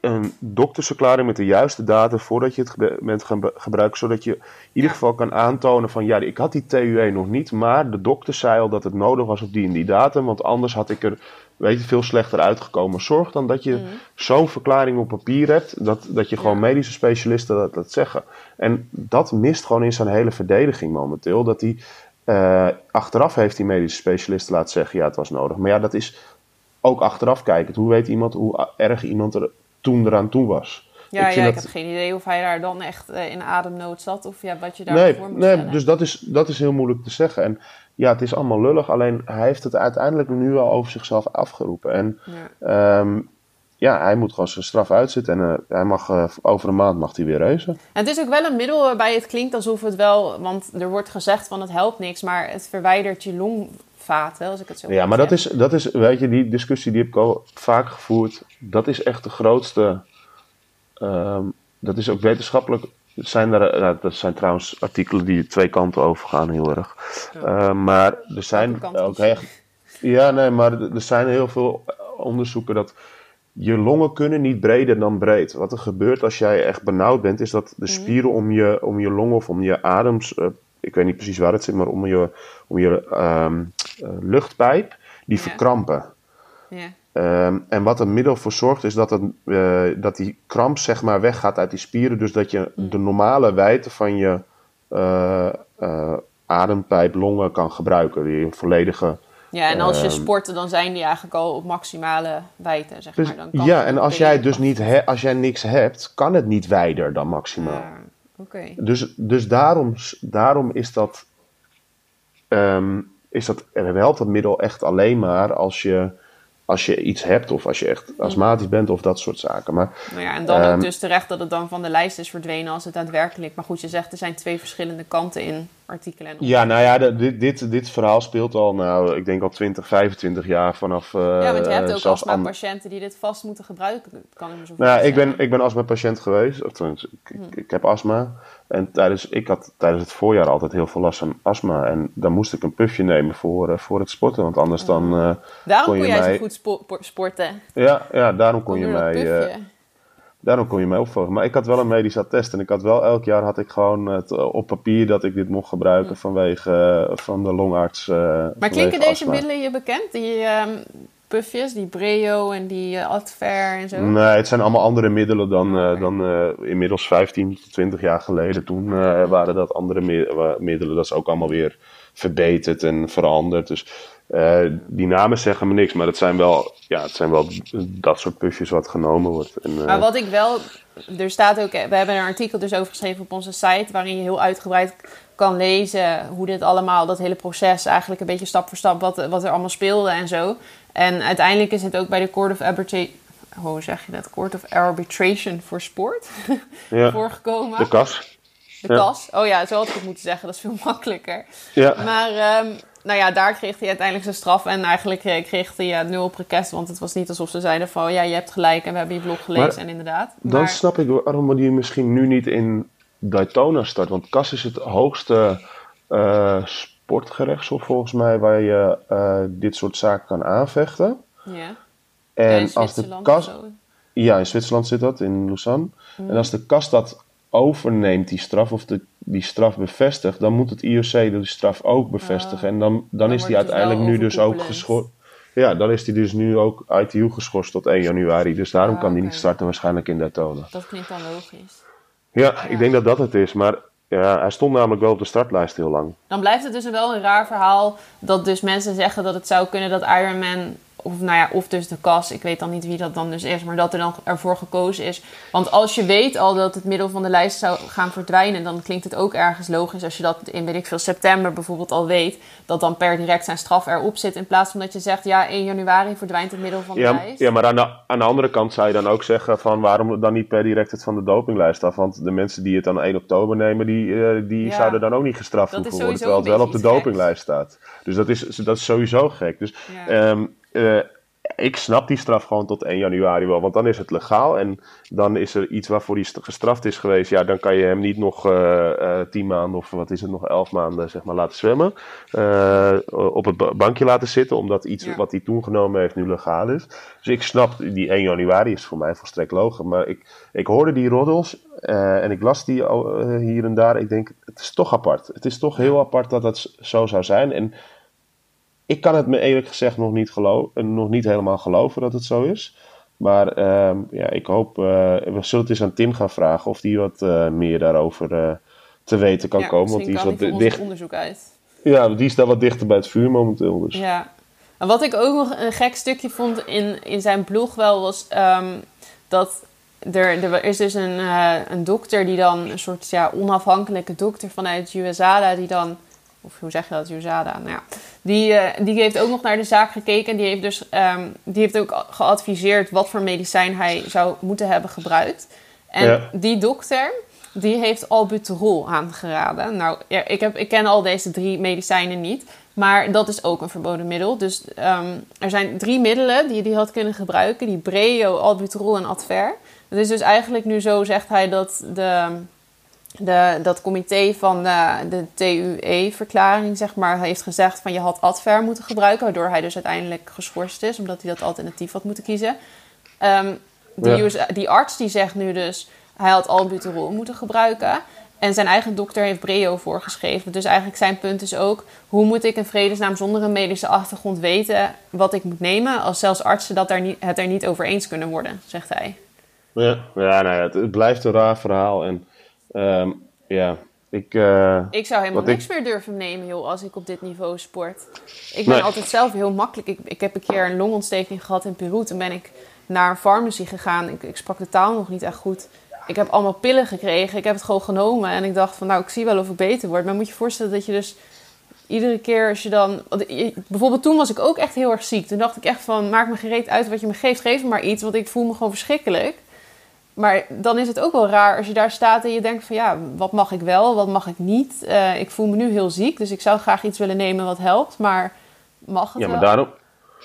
een doktersverklaring met de juiste data voordat je het bent gaan gebruiken, zodat je in ieder geval kan aantonen van ja, ik had die TUE nog niet, maar de dokter zei al dat het nodig was op die en die datum, want anders had ik er weet je, veel slechter uitgekomen. Zorg dan dat je mm. zo'n verklaring op papier hebt, dat, dat je gewoon medische specialisten dat, dat zeggen. En dat mist gewoon in zijn hele verdediging momenteel, dat hij uh, achteraf heeft die medische specialisten laten zeggen ja, het was nodig. Maar ja, dat is ook achteraf kijken. Hoe weet iemand hoe erg iemand er toen eraan toe was? Ja, ik, ja, ik heb geen idee of hij daar dan echt uh, in ademnood zat of ja, wat je daarvoor nee, moet Nee, dus dat is, dat is heel moeilijk te zeggen. En ja, het is allemaal lullig, alleen hij heeft het uiteindelijk nu al over zichzelf afgeroepen. En ja, um, ja hij moet gewoon zijn straf uitzitten en uh, hij mag, uh, over een maand mag hij weer racen. En het is ook wel een middel waarbij het klinkt alsof het wel, want er wordt gezegd van het helpt niks, maar het verwijdert je long als ik het zo Ja, maar dat is, dat is, weet je, die discussie die heb ik al vaak gevoerd. Dat is echt de grootste. Um, dat is ook wetenschappelijk. Zijn er, uh, dat zijn trouwens artikelen die twee kanten over gaan, heel erg. Uh, maar er zijn ook echt. Ja, nee, maar er zijn heel veel onderzoeken dat je longen kunnen niet breder dan breed. Wat er gebeurt als jij echt benauwd bent, is dat de mhm. spieren om je, om je longen of om je adems, ik weet niet precies waar het zit, maar om je, om je um, luchtpijp, die verkrampen. Ja. Um, en wat er middel voor zorgt, is dat, het, uh, dat die kramp zeg maar weggaat uit die spieren. Dus dat je mm. de normale wijdte van je uh, uh, adempijp, longen kan gebruiken. Die volledige. Ja, en als je ehm, sporten, dan zijn die eigenlijk al op maximale wijdte, zeg dus, maar. Dan kan ja, en als jij dus niet he, als jij niks hebt, kan het niet wijder dan maximaal. Ja. Okay. Dus, dus daarom, daarom is dat, um, is dat, er helpt dat middel echt alleen maar als je als je iets hebt of als je echt astmatisch bent of dat soort zaken. Maar, nou ja, en dan ook ehm, dus terecht dat het dan van de lijst is verdwenen als het daadwerkelijk. Maar goed, je zegt er zijn twee verschillende kanten in artikelen. En ja, nou ja, dit, dit, dit verhaal speelt al, nou, ik denk al 20, 25 jaar vanaf. Uh, ja, want je hebt ook astma-patiënten die dit vast moeten gebruiken. Kan ik me zo nou, ja, ik ben, ik ben astma-patiënt geweest. Of, ik, hm. ik, heb astma. En tijdens, ik had tijdens het voorjaar altijd heel veel last van astma. En dan moest ik een pufje nemen voor, uh, voor het sporten. Want anders dan. Uh, daarom kon, je jij mij... zo goed spo sporten. Ja, ja daarom kon je mij. Uh, daarom kon je mij opvolgen. Maar ik had wel een medisch attest. En ik had wel elk jaar had ik gewoon het, op papier dat ik dit mocht gebruiken vanwege van de longarts. maar klinken deze middelen je bekend? Die, ehm, puffjes, die Breo en die uh, Adver en zo? Nee, het zijn allemaal andere middelen dan, uh, dan uh, inmiddels 15 tot 20 jaar geleden. Toen waren dat andere middelen. Dat is ook allemaal weer verbeterd en veranderd. Dus die namen zeggen me niks, maar het zijn wel, ja, het zijn wel dat soort puffjes wat genomen wordt. En, maar wat ik wel, er staat ook, we hebben een artikel dus over geschreven op onze site, waarin je heel uitgebreid kan lezen hoe dit allemaal, dat hele proces eigenlijk een beetje stap voor stap, wat, wat er allemaal speelde en zo. En uiteindelijk is het ook bij de Court of Arbitration, hoe zeg je dat? Court of Arbitration voor Sport ja. voorgekomen. De kas. De kas. Oh ja, zo had ik het moeten zeggen. Dat is veel makkelijker. Ja. Maar um, nou ja, daar kreeg hij uiteindelijk zijn straf. En eigenlijk eh, kreeg hij ja, nul prekest. Want het was niet alsof ze zeiden van... Ja, je hebt gelijk en we hebben je blog gelezen. en inderdaad. Dan snap ik waarom die misschien nu niet in Daytona start. Want kas is het hoogste uh, sportgerechtshof volgens mij... waar je uh, dit soort zaken kan aanvechten. Ja. En als de kas... Ja, in Zwitserland zit dat, in Lausanne. En als de kas dat overneemt, die straf, of de, die straf bevestigt, dan moet het IOC die straf ook bevestigen. en dan, dan, is die uiteindelijk nu dus ook geschorst. Ja, dan is die dus nu ook ITU geschorst tot 1 januari. Dus daarom kan die niet starten waarschijnlijk in Daytona. Dat klinkt dan logisch. Ja, ik denk dat dat het is. Maar ja, hij stond namelijk wel op de startlijst heel lang. Dan blijft het dus wel een raar verhaal dat dus mensen zeggen dat het zou kunnen dat Ironman of, nou ja, of dus de kas, ik weet dan niet wie dat dan dus is, maar dat er dan ervoor gekozen is. Want als je weet al dat het middel van de lijst zou gaan verdwijnen, dan klinkt het ook ergens logisch als je dat in, weet ik veel, september bijvoorbeeld al weet, dat dan per direct zijn straf erop zit. In plaats van dat je zegt, ja, 1 januari verdwijnt het middel van de ja, lijst. Ja, maar aan de, aan de andere kant zou je dan ook zeggen van waarom dan niet per direct het van de dopinglijst af? Want de mensen die het dan 1 oktober nemen, die, uh, die zouden dan ook niet gestraft hoeven worden, terwijl het wel op de dopinglijst staat. Dus dat is, dat is sowieso gek. Dus ja. um, uh, ik snap die straf gewoon tot 1 januari wel. Want dan is het legaal. En dan is er iets waarvoor hij gestraft is geweest. Ja, dan kan je hem niet nog uh, uh, 10 maanden of wat is het, nog 11 maanden zeg maar, laten zwemmen. Uh, op het bankje laten zitten. Omdat iets ja. wat hij toen genomen heeft nu legaal is. Dus ik snap, die 1 januari is voor mij volstrekt logisch. Maar ik, ik hoorde die roddels. en ik las die hier en daar. Ik denk, het is toch apart. Het is toch heel apart dat dat zo zou zijn. En ik kan het me eerlijk gezegd nog niet, geloven, nog niet helemaal geloven dat het zo is. Maar uh, ja, ik hoop, uh, we zullen het eens aan Tim gaan vragen of hij wat uh, meer daarover te weten kan ja, komen. Want die is wat dicht. onderzoek uit. Ja, die is daar wat dichter bij het vuur momenteel. Dus. Ja, en wat ik ook nog een gek stukje vond in, in zijn blog wel was um, dat er, er is dus een, een dokter die dan, een soort ja, onafhankelijke dokter vanuit USADA, die dan of hoe zeg je dat, USADA? Nou ja, die, uh, die heeft ook nog naar de zaak gekeken. Die heeft, dus, um, die heeft ook geadviseerd wat voor medicijn hij zou moeten hebben gebruikt. En ja. die dokter, die heeft albuterol aangeraden. Nou, ja, ik, heb, ik ken al deze drie medicijnen niet. Maar dat is ook een verboden middel. Dus um, er zijn drie middelen die hij had kunnen gebruiken. Die Breo, albuterol en Adver. Het is dus eigenlijk nu zo, zegt hij, dat de de, dat comité van de, de TUE-verklaring, zeg maar, heeft gezegd van je had Adver moeten gebruiken, waardoor hij dus uiteindelijk geschorst is, omdat hij dat alternatief had moeten kiezen. Um, die, ja. Die arts die zegt nu dus, hij had albuterol moeten gebruiken. En zijn eigen dokter heeft Breo voorgeschreven. Dus eigenlijk zijn punt is ook... hoe moet ik in vredesnaam zonder een medische achtergrond weten... wat ik moet nemen... als zelfs artsen dat daar niet, het er niet over eens kunnen worden, zegt hij. Ja, ja, nou ja het, het blijft een raar verhaal. En Um, ja, ik... Uh, ik zou helemaal niks ik... meer durven nemen, joh, als ik op dit niveau sport. Ik ben nee. altijd zelf heel makkelijk. Ik, ik heb een keer een longontsteking gehad in Peru. Toen ben ik naar een pharmacy gegaan. Ik, ik sprak de taal nog niet echt goed. Ik heb allemaal pillen gekregen. Ik heb het gewoon genomen. En ik dacht van, nou, ik zie wel of ik beter word. Maar moet je je voorstellen dat je dus iedere keer als je dan... Bijvoorbeeld toen was ik ook echt heel erg ziek. Toen dacht ik echt van, maak me gereed uit wat je me geeft. Geef me maar iets, want ik voel me gewoon verschrikkelijk. Maar dan is het ook wel raar als je daar staat en je denkt van ja, wat mag ik wel, wat mag ik niet? Uh, ik voel me nu heel ziek, dus ik zou graag iets willen nemen wat helpt, maar mag het ja, maar wel? Daarom,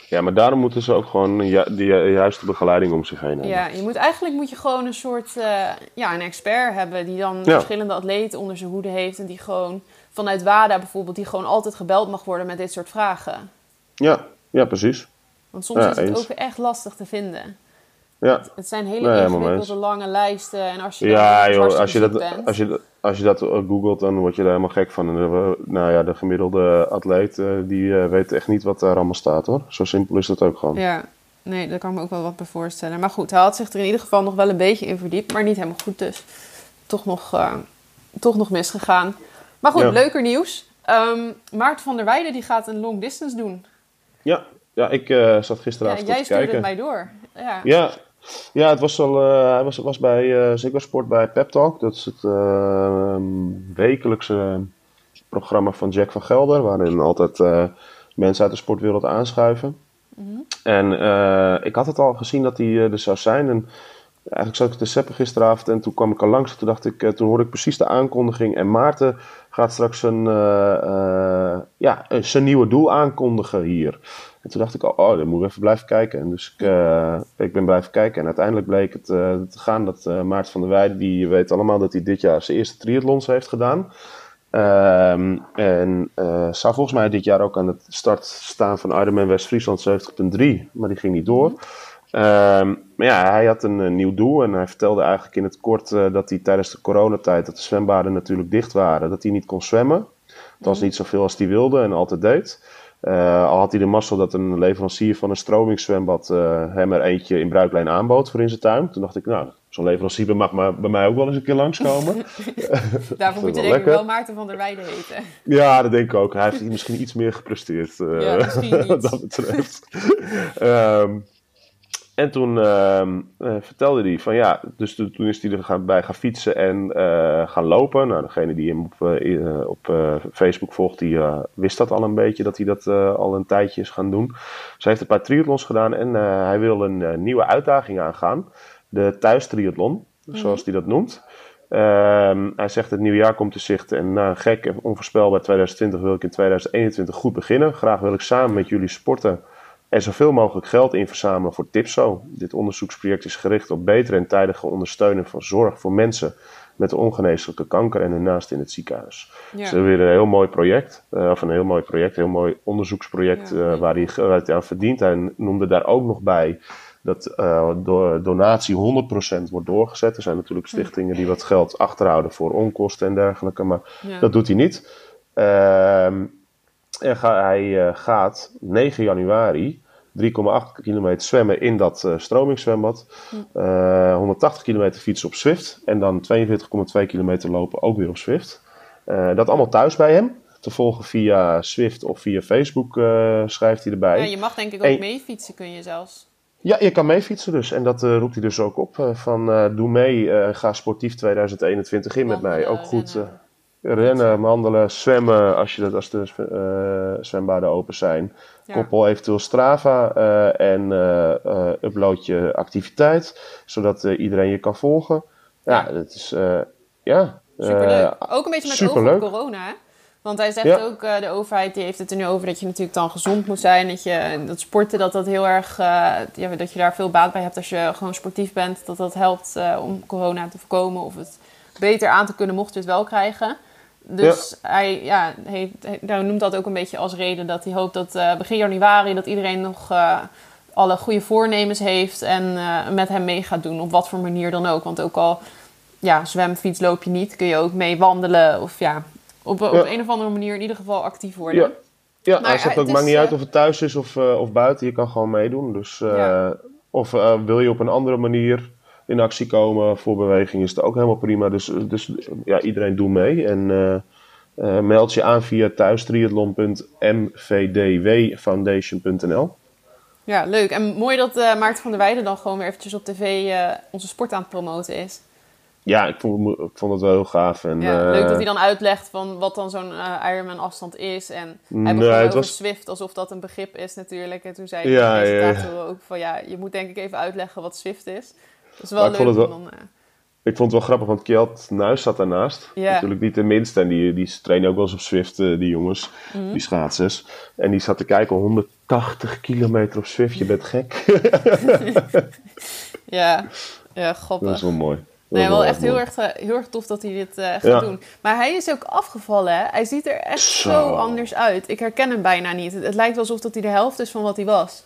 ja, maar daarom moeten ze ook gewoon ja, de juiste begeleiding om zich heen hebben. Ja, je moet, eigenlijk moet je gewoon een soort uh, ja, een expert hebben die dan ja. verschillende atleten onder zijn hoede heeft en die gewoon vanuit WADA bijvoorbeeld, die gewoon altijd gebeld mag worden met dit soort vragen. Ja, ja precies. Want soms Ja, is het eens. ook echt lastig te vinden. Ja. Het zijn hele Nee, ingewikkelde lange lijsten. En als je Ja, joh, als je, dat, bent- als, je, als je dat eh, googelt, dan word je er helemaal gek van. En de, nou ja, de gemiddelde atleet, eh, die eh, weet echt niet wat daar allemaal staat hoor. Zo simpel is dat ook gewoon. Ja, nee, daar kan ik me ook wel wat bij voorstellen. Maar goed, hij had zich er in ieder geval nog wel een beetje in verdiept. Maar niet helemaal goed dus. Toch nog, eh, toch nog misgegaan. Maar goed, Ja. leuker nieuws. Ehm, Maarten van der Weijden die gaat een long distance doen. Ja, ja ik eh, zat Ja, gisteravond jij te stuurde kijken. het mij door. Ja. Ja, ja het was al, eh, hij was, was bij eh Ziggo Sport bij Pep Talk. Dat is het eh, wekelijkse programma van Jack van Gelder. Waarin altijd mensen uit de sportwereld aanschuiven. En eh, ik had het al gezien dat hij er zou zijn. En eigenlijk zat ik te seppen gisteravond en toen kwam ik al langs. En toen dacht ik, toen hoorde ik precies de aankondiging. En Maarten gaat straks een, eh, eh, ja, zijn nieuwe doel aankondigen hier. En toen dacht ik, oh, oh dan moet ik even blijven kijken. En dus ik, eh, ik ben blijven kijken. En uiteindelijk bleek het te gaan dat Maarten van der Weijden, die weet allemaal dat hij dit jaar zijn eerste triathlons heeft gedaan. Ehm, en zou volgens mij dit jaar ook aan het start staan van Ironman West-Friesland 70.3, maar die ging niet door. Ehm, maar ja, hij had een, eh, nieuw doel en hij vertelde eigenlijk in het kort eh, dat hij tijdens de coronatijd, dat de zwembaden natuurlijk dicht waren, dat hij niet kon zwemmen. Dat was niet zoveel als hij wilde en altijd deed. Eh, al had hij de mazzel dat een leverancier van een stromingszwembad hem er eentje in bruiklijn aanbood voor in zijn tuin. Toen dacht ik, nou, zo'n leverancier mag maar bij mij ook wel eens een keer langskomen. Daarvoor moet je denk ik wel Maarten van der Weijden heten. Ja, dat denk ik ook. Hij heeft misschien iets meer gepresteerd. Ja, wat dat betreft. Ehm, en toen ehm, eh, vertelde hij van ja, dus toen is hij er gaan, bij gaan fietsen en eh, gaan lopen. Nou, degene die hem op, eh, op Facebook volgt, die wist dat al een beetje, dat hij dat al een tijdje is gaan doen. Dus hij heeft een paar triathlons gedaan en hij wil een nieuwe uitdaging aangaan. De thuistriathlon, zoals hij dat noemt. Ehm, hij zegt het nieuwe jaar komt te zicht en na een gek en onvoorspelbaar 2020 wil ik in 2021 goed beginnen. Graag wil ik samen met jullie sporten en zoveel mogelijk geld in verzamelen voor Tipso. Dit onderzoeksproject is gericht op betere en tijdige ondersteunen van zorg voor mensen met ongeneeslijke kanker en hun naast in het ziekenhuis. Ja. Dus weer een heel mooi project, eh, of een heel mooi project, een heel mooi onderzoeksproject Ja. eh, waar, hij, het aan verdient. Hij noemde daar ook nog bij dat do- donatie 100% wordt doorgezet. Er zijn natuurlijk stichtingen die wat geld achterhouden voor onkosten en dergelijke, maar Ja. dat doet hij niet. Ehm, en ga, hij gaat 9 januari 3,8 kilometer zwemmen in dat eh stromingszwembad. Eh, 180 kilometer fietsen op Zwift. En dan 42,2 kilometer lopen ook weer op Zwift. Eh, dat allemaal thuis bij hem. Te volgen via Zwift of via Facebook eh, schrijft hij erbij. Ja, Ja, je mag denk ik ook mee fietsen, kun je zelfs. je kan mee fietsen dus. En dat eh, roept hij dus ook op. eh, van eh, doe mee, eh, ga sportief 2021 in met mij. Ook goed. rennen. Rennen, wandelen, zwemmen als, je dat, als de eh, zwembaden open zijn. Ja. Koppel eventueel Strava eh, en eh, upload je activiteit, zodat iedereen je kan volgen. Ja, dat is, ja. Superleuk. ook een beetje met superleuk. op corona, hè? Want hij zegt Ja. ook, de overheid die heeft het er nu over dat je natuurlijk dan gezond moet zijn. Dat, je, dat sporten, dat dat heel erg, ja, dat je daar veel baat bij hebt als je gewoon sportief bent. Dat dat helpt om corona te voorkomen of het beter aan te kunnen mocht je het wel krijgen. Dus hij, ja, heeft, hij noemt dat ook een beetje als reden dat hij hoopt dat eh, begin januari dat iedereen nog eh, alle goede voornemens heeft en eh, met hem mee gaat doen. Op wat voor manier dan ook. Want ook al ja, zwem, fiets loop je niet, kun je ook mee wandelen of ja, op, op Ja. een of andere manier in ieder geval actief worden. Ja, ja Maar hij zegt het ook, maakt niet uit of het thuis is of, of buiten, je kan gewoon meedoen. Dus. Of wil je op een andere manier in actie komen voor beweging, is het ook helemaal prima. Dus, dus ja, iedereen doet mee. En eh, eh, meld je aan via thuistriathlon.mvdwfoundation.nl. Ja, leuk. En mooi dat eh, Maarten van der Weijden dan gewoon weer eventjes op tv onze sport aan het promoten is. Ja, ik vond, ik vond het wel heel gaaf. En, Ja, leuk dat hij dan uitlegt van wat dan zo'n Ironman afstand is. En hij Nee, begon het over was- Swift alsof dat een begrip is natuurlijk. En toen zei Ja, de ja. ook van ja, je moet denk ik even uitleggen wat Swift is. Dat is wel Maar ik leuk vond het wel- dan... eh, Ik vond het wel grappig, want Kjeld Nuis zat daarnaast. Ja. Natuurlijk niet de minste. En die, die trainen ook wel eens op Zwift, eh, die jongens. Mhm. Die schaatsers. En die zat te kijken, 180 kilometer op Zwift. Je bent gek. ja, ja, grappig. dat is wel mooi. Dat Nee, wel echt heel erg, eh, heel erg tof dat hij dit gaat Ja. doen. Maar hij is ook afgevallen, hè? Hij ziet er echt zo. Zo. anders uit. Ik herken hem bijna niet. Het, het lijkt wel alsof dat hij de helft is van wat hij was.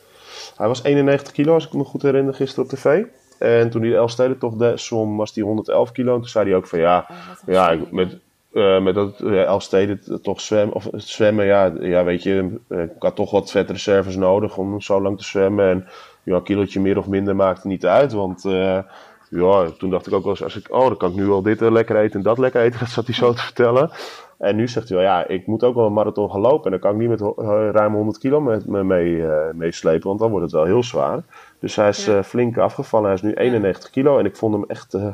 Hij was 91 kilo, als ik me goed herinner, gisteren op tv. En toen de Elfstedentocht de- zwom, was hij 111 kilo. En toen zei hij ook van ja, Oh, ja ik- met, eh, met dat uh, Elfsteden toch zwemmen, of zwemmen, ja, ja, weet je, eh, ik had toch wat vetreserves nodig om zo lang te zwemmen. En ja, een kilootje meer of minder maakte niet uit, want eh, ja, toen dacht ik ook wel eens, als ik, oh, dan kan ik nu wel dit eh, lekker eten en dat lekker eten. Dat zat hij zo te vertellen. En nu zegt hij wel, ja, ik moet ook wel een marathon gaan lopen. En dan kan ik niet met eh, ruim 100 kilo met me mee, eh, meeslepen, want dan wordt het wel heel zwaar. Dus hij is Ja. eh, flink afgevallen. Hij is nu 91 kilo en ik vond hem echt, eh,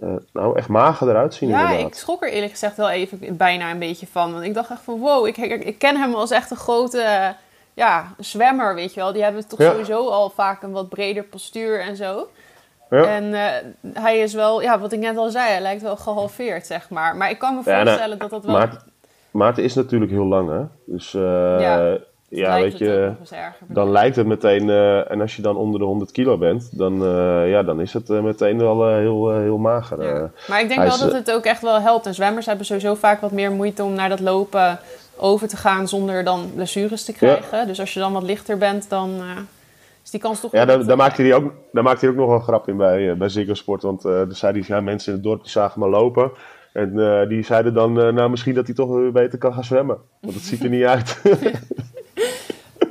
eh, nou, echt mager eruit zien Ja, inderdaad. ik schrok er eerlijk gezegd wel even bijna een beetje van. Want ik dacht echt van wow, ik, ik, ken hem als echt een grote ja, zwemmer, weet je wel. Die hebben toch Ja. sowieso al vaak een wat breder postuur en zo. Ja. En hij is wel, ja, wat ik net al zei, hij lijkt wel gehalveerd, zeg maar. Maar ik kan me Ja, nou, voorstellen dat dat wel... Maarten, Maarten is natuurlijk heel lang, hè? Dus Ja, lijkt weet je, dan lijkt het meteen, eh, en als je dan onder de 100 kilo bent, dan, eh, ja, dan is het eh, meteen wel heel, heel mager. Ja. Maar ik denk wel is, dat het ook echt wel helpt. En zwemmers hebben sowieso vaak wat meer moeite om naar dat lopen over te gaan zonder dan blessures te krijgen. Dus als je dan wat lichter bent, dan is die kans toch Ja, daar, groter. maakte hij ook, daar maakte hij ook nog wel een grap in bij, bij Ziggo Sport. Want eh er zeiden ja, mensen in het dorp die zagen me lopen. En die zeiden dan, nou misschien dat hij toch weer beter kan gaan zwemmen. Want het ziet er niet uit.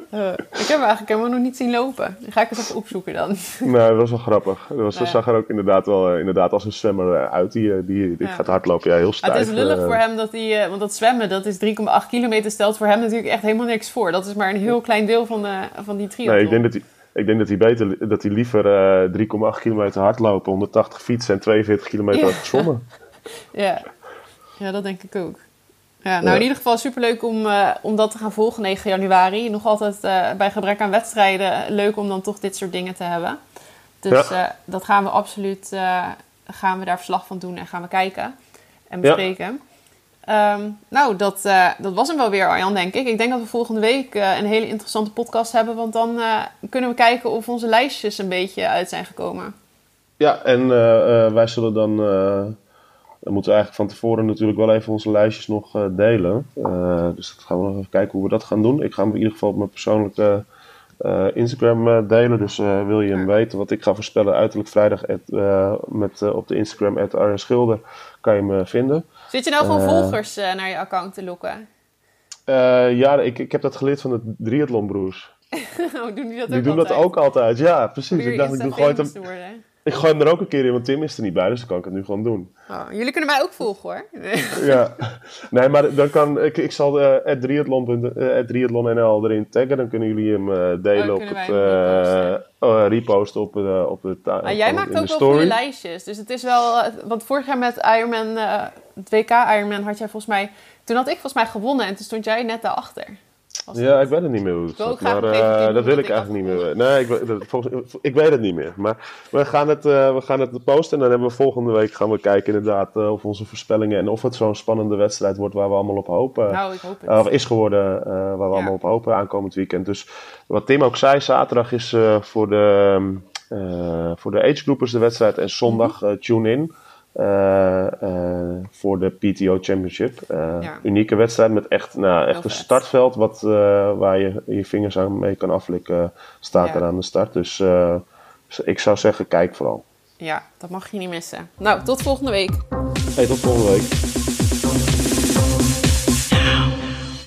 Eh, ik heb hem eigenlijk helemaal nog niet zien lopen. Die ga ik eens even opzoeken dan. nou, dat was wel grappig. Dat, was, Ja. zag er ook inderdaad wel eh, inderdaad als een zwemmer eh, uit. Die, die, die Ja. gaat hardlopen, ja, heel Maar stijf. het is lullig voor hem dat hij, want dat zwemmen, dat is 3,8 kilometer, stelt voor hem natuurlijk echt helemaal niks voor. Dat is maar een heel klein deel van, de, van die triathlon. Nee, ik denk dat hij, ik denk dat hij, beter, dat hij liever eh 3,8 kilometer hardlopen, 180 fietsen en 42 kilometer had gezwommen. Ja. ja, dat denk ik ook. Ja, nou, Ja. in ieder geval superleuk om, eh, om dat te gaan volgen 9 januari. Nog altijd eh, bij gebrek aan wedstrijden eh, leuk om dan toch dit soort dingen te hebben. Dus dat gaan we absoluut gaan we daar verslag van doen en gaan we kijken en bespreken. Ehm, nou, dat, dat was hem wel weer, Arjan, denk ik. Ik denk dat we volgende week een hele interessante podcast hebben. Want dan kunnen we kijken of onze lijstjes een beetje uit zijn gekomen. Ja, en wij zullen dan, dan moeten we eigenlijk van tevoren natuurlijk wel even onze lijstjes nog eh, delen. Eh, dus dat gaan we nog even kijken hoe we dat gaan doen. Ik ga hem in ieder geval op mijn persoonlijke eh, Instagram delen. Dus wil je hem weten wat ik ga voorspellen uiterlijk vrijdag at, met, op de Instagram at Arjen Schilder kan je me vinden. Zit je nou gewoon volgers naar je account te lokken? Ja, ik, ik heb dat geleerd van de triathlonbroers. Oh, doen die dat Die ook doen dat ook altijd, ja, precies. Ik dacht, ik, doe, gooi het ik gooi hem er ook een keer in, want Tim is er niet bij, dus dan kan ik het nu gewoon doen. Oh, jullie kunnen mij ook volgen hoor. Ja, nee, maar dan kan ik, ik zal eh at triathlon, eh, triathlon.nl erin taggen, dan kunnen jullie hem eh, delen Oh, op kunnen het wij hem reposten. eh, eh, op, eh, op de Maar jij maakt ook wel goede lijstjes. Dus het is wel... eh, Want vorig jaar met Ironman, eh, het WK Ironman had jij volgens mij... Toen had ik volgens mij gewonnen en toen stond jij net daarachter. Ja, ik weet het niet meer hoe het zat, maar eh, dat wil ik eigenlijk niet meer. Nee, ik, dat, volgens, ik weet het niet meer. Maar we gaan het, eh, we gaan het posten en dan hebben we volgende week gaan we kijken inderdaad eh, of onze voorspellingen en of het zo'n spannende wedstrijd wordt waar we allemaal op hopen. Nou, ik hoop het. Of is geworden waar we Ja. allemaal op hopen aankomend weekend. Dus wat Tim ook zei, zaterdag is voor, de, eh voor de agegroupers de wedstrijd en zondag Mhm. tune in. Eh, eh, voor de PTO Championship. Eh, Ja. Unieke wedstrijd met echt, nou, echt een vet. startveld wat, eh, waar je je vingers aan mee kan aflikken. Staat Ja. er aan de start. Dus eh, dus ik zou zeggen, kijk vooral. Ja, dat mag je niet missen. Nou, tot volgende week. Hey, tot volgende week.